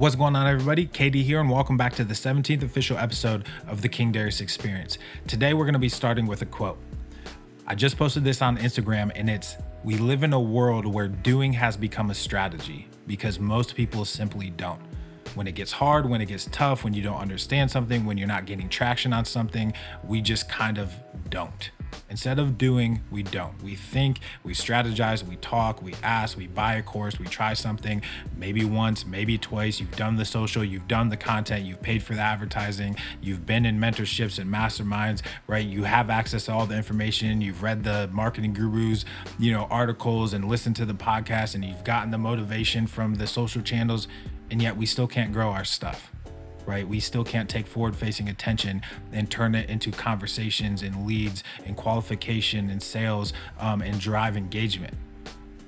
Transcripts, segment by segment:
What's going on, everybody? KD here, and welcome back to the 17th official episode of the King Darius Experience. Today, we're going to be starting with a quote. I just posted this on Instagram, and it's We live in a world where doing has become a strategy because most people simply don't. When it gets hard, when it gets tough, when you don't understand something, when you're not getting traction on something, we just kind of don't. Instead of doing, we don't. We think, we strategize, we talk, we ask, we buy a course, we try something, maybe once, maybe twice. You've done the social, you've done the content, you've paid for the advertising, you've been in mentorships and masterminds, right? You have access to all the information, you've read the marketing gurus, you know, articles and listened to the podcast, and you've gotten the motivation from the social channels, and yet we still can't grow our stuff right? We still can't take forward facing attention and turn it into conversations and leads and qualification and sales um, and drive engagement.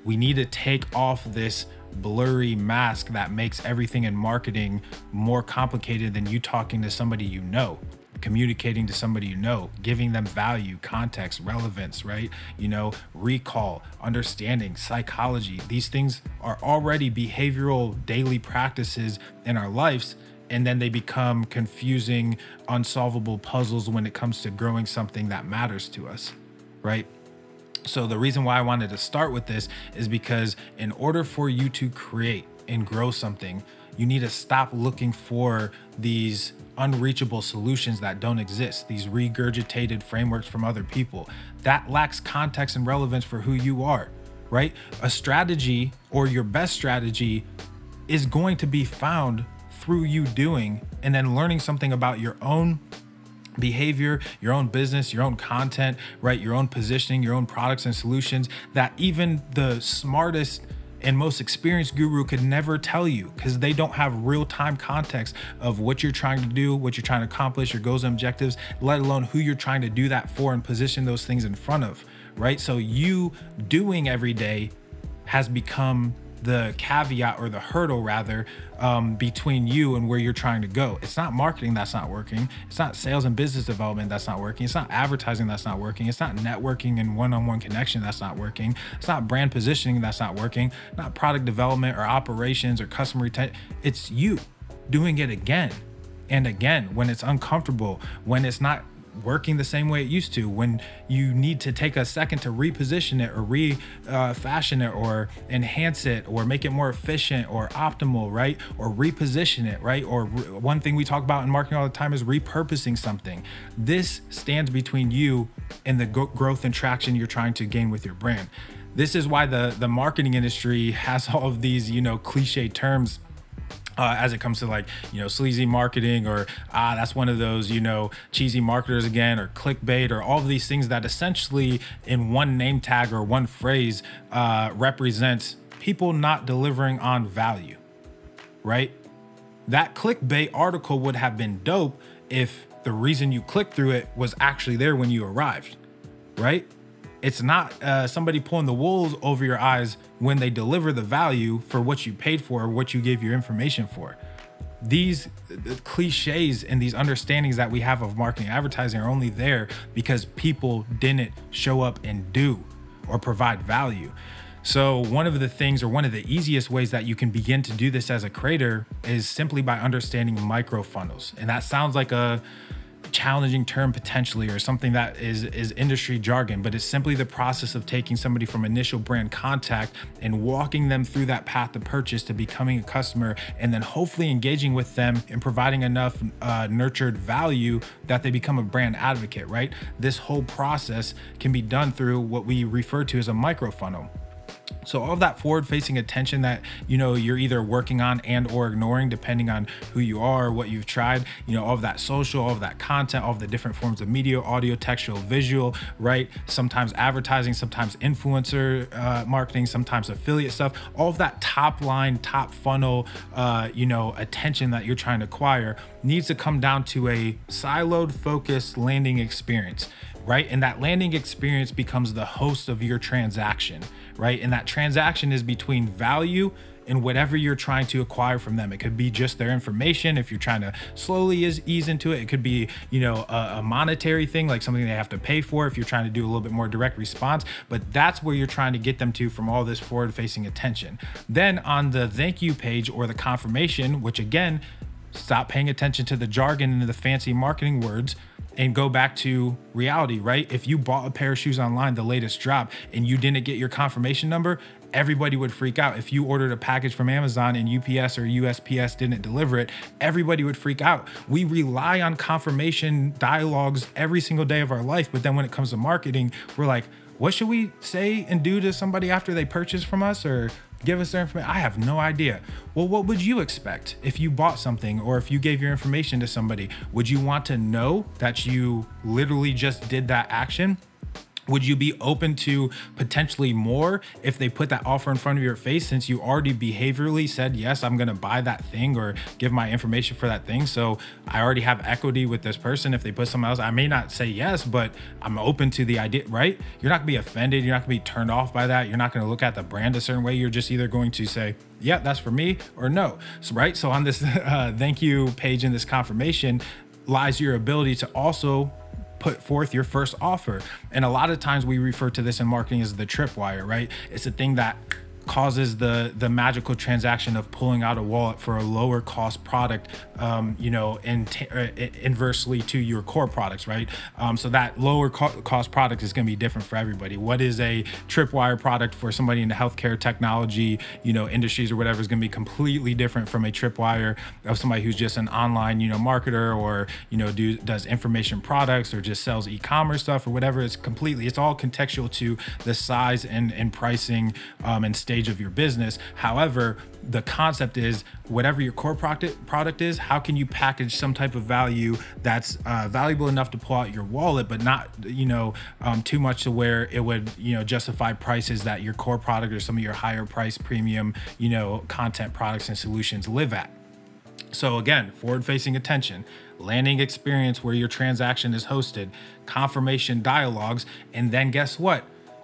We need to take off this blurry mask that makes everything in marketing more complicated than you talking to somebody you know communicating to somebody you know, giving them value, context, relevance, right? You know, recall, understanding, psychology. These things are already behavioral daily practices in our lives and then they become confusing, unsolvable puzzles when it comes to growing something that matters to us, right? So, the reason why I wanted to start with this is because in order for you to create and grow something, you need to stop looking for these unreachable solutions that don't exist, these regurgitated frameworks from other people. That lacks context and relevance for who you are, right? A strategy or your best strategy is going to be found through you doing and then learning something about your own behavior, your own business, your own content, right? Your own positioning, your own products and solutions that even the smartest and most experienced guru could never tell you because they don't have real time context of what you're trying to do, what you're trying to accomplish, your goals and objectives, let alone who you're trying to do that for and position those things in front of, right? So you doing every day has become the caveat or the hurdle rather um, between you and where you're trying to go. It's not marketing that's not working. It's not sales and business development that's not working. It's not advertising that's not working. It's not networking and one-on-one connection that's not working. It's not brand positioning that's not working. Not product development or operations or customer retention. It's you doing it again and again when it's uncomfortable, when it's not working the same way it used to when you need to take a second to reposition it or refashion uh, it or enhance it or make it more efficient or optimal right? Or reposition it right? Or re- one thing we talk about in marketing all the time is repurposing something. This stands between you and the go- growth and traction you're trying to gain with your brand. This is why the the marketing industry has all of these you know cliche terms uh, as it comes to like you know sleazy marketing or ah that's one of those you know cheesy marketers again or clickbait or all of these things that essentially in one name tag or one phrase uh, represents people not delivering on value right? That clickbait article would have been dope if the reason you clicked through it was actually there when you arrived right it's not uh, somebody pulling the wolves over your eyes when they deliver the value for what you paid for or what you gave your information for. These cliches and these understandings that we have of marketing advertising are only there because people didn't show up and do or provide value. So, one of the things, or one of the easiest ways that you can begin to do this as a creator is simply by understanding micro funnels. And that sounds like a challenging term potentially or something that is is industry jargon but it's simply the process of taking somebody from initial brand contact and walking them through that path to purchase to becoming a customer and then hopefully engaging with them and providing enough uh, nurtured value that they become a brand advocate right? This whole process can be done through what we refer to as a micro funnel so all of that forward facing attention that you know you're either working on and or ignoring depending on who you are what you've tried you know all of that social all of that content all of the different forms of media audio textual visual right sometimes advertising sometimes influencer uh, marketing sometimes affiliate stuff all of that top line top funnel uh, you know attention that you're trying to acquire needs to come down to a siloed focused landing experience right? And that landing experience becomes the host of your transaction, right? And that transaction is between value and whatever you're trying to acquire from them. It could be just their information. If you're trying to slowly ease, into it, it could be, you know, a, a monetary thing, like something they have to pay for if you're trying to do a little bit more direct response. But that's where you're trying to get them to from all this forward facing attention. Then on the thank you page or the confirmation, which again, stop paying attention to the jargon and the fancy marketing words and go back to reality, right? If you bought a pair of shoes online, the latest drop, and you didn't get your confirmation number, everybody would freak out. If you ordered a package from Amazon and UPS or USPS didn't deliver it, everybody would freak out. We rely on confirmation dialogues every single day of our life, but then when it comes to marketing, we're like, what should we say and do to somebody after they purchase from us or give us their information? I have no idea. Well, what would you expect if you bought something or if you gave your information to somebody? Would you want to know that you literally just did that action? Would you be open to potentially more if they put that offer in front of your face since you already behaviorally said yes i'm going to buy that thing or give my information for that thing. So i already have equity with this person. If they put someone else i may not say yes but i'm open to the idea right? You're not going to be offended. You're not going to be turned off by that. You're not going to look at the brand a certain way. You're just either going to say yeah that's for me or no. So, right? So on this uh, thank you page in this confirmation lies your ability to also put forth your first offer. And a lot of times we refer to this in marketing as the tripwire, right? It's a thing that causes the the magical transaction of pulling out a wallet for a lower cost product um, you know in uh, inversely to your core products right? Um, so that lower co cost product is going to be different for everybody. What is a tripwire product for somebody in the healthcare technology you know industries or whatever is going to be completely different from a tripwire of somebody who's just an online you know marketer or you know do does information products or just sells e-commerce stuff or whatever. It's completely it's all contextual to the size and and pricing um, and stage of your business. However, the concept is whatever your core product product is, how can you package some type of value that's uh, valuable enough to pull out your wallet, but not you know um, too much to where it would you know justify prices that your core product or some of your higher price premium you know content products and solutions live at. So again, forward facing attention, landing experience where your transaction is hosted, confirmation dialogues, and then guess what?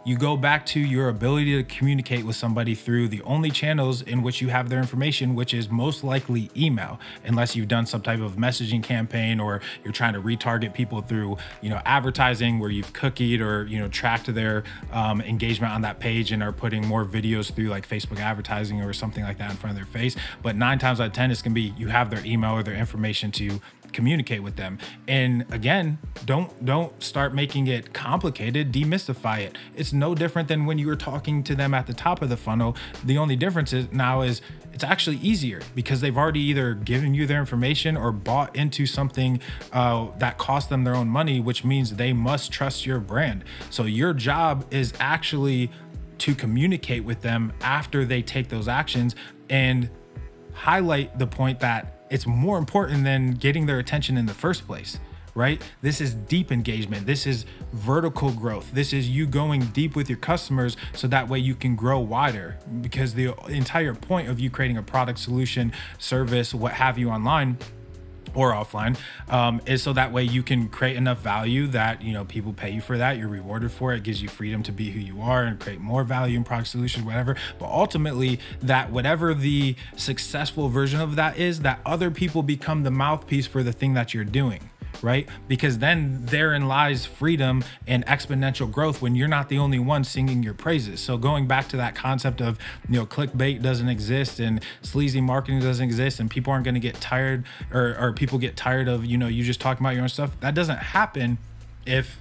You go back to your ability to communicate with somebody through the only channels in which you have their information, which is most likely email, unless you've done some type of messaging campaign or you're trying to retarget people through, you know, advertising where you've cookied or, you know, tracked their um, engagement on that page and are putting more videos through like Facebook advertising or something like that in front of their face. But nine times out of 10, it's gonna be you have their email or their information to communicate with them. And again don't don't start making it complicated. Demystify it. It's no different than when you were talking to them at the top of the funnel. The only difference is now is it's actually easier because they've already either given you their information or bought into something uh, that cost them their own money which means they must trust your brand. So your job is actually to communicate with them after they take those actions and highlight the point that it's more important than getting their attention in the first place right? This is deep engagement. This is vertical growth. This is you going deep with your customers so that way you can grow wider because the entire point of you creating a product, solution, service, what have you online or offline um, is so that way you can create enough value that you know people pay you for that you're rewarded for it. it gives you freedom to be who you are and create more value in product solutions whatever but ultimately that whatever the successful version of that is that other people become the mouthpiece for the thing that you're doing right? Because then therein lies freedom and exponential growth when you're not the only one singing your praises. So going back to that concept of, you know, clickbait doesn't exist and sleazy marketing doesn't exist and people aren't going to get tired or, or people get tired of, you know, you just talking about your own stuff. That doesn't happen if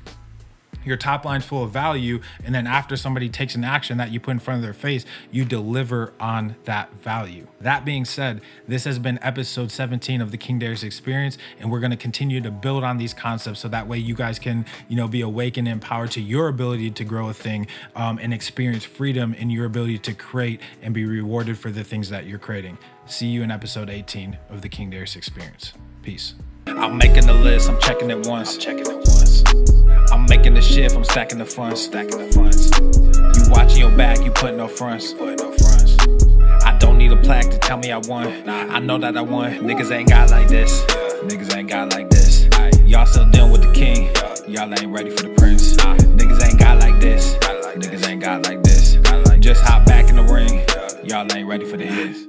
your top line's full of value and then after somebody takes an action that you put in front of their face you deliver on that value. That being said this has been episode 17 of the king darius experience and we're going to continue to build on these concepts so that way you guys can you know be awakened and empowered to your ability to grow a thing um, and experience freedom in your ability to create and be rewarded for the things that you're creating. See you in episode 18 of the king darius experience. Peace. I'm making the list. I'm checking it once. I'm checking it once I'm making the shift, I'm stacking the funds, stacking the funds. You watching your back, you putting no fronts, putting no fronts. I don't need a plaque to tell me I won. I know that I won. Niggas ain't got like this. Niggas ain't got like this. Y'all still dealing with the king. Y'all ain't ready for the prince. Niggas ain't got like this. Niggas ain't got like this. Just hop back in the ring. Y'all ain't ready for the hits.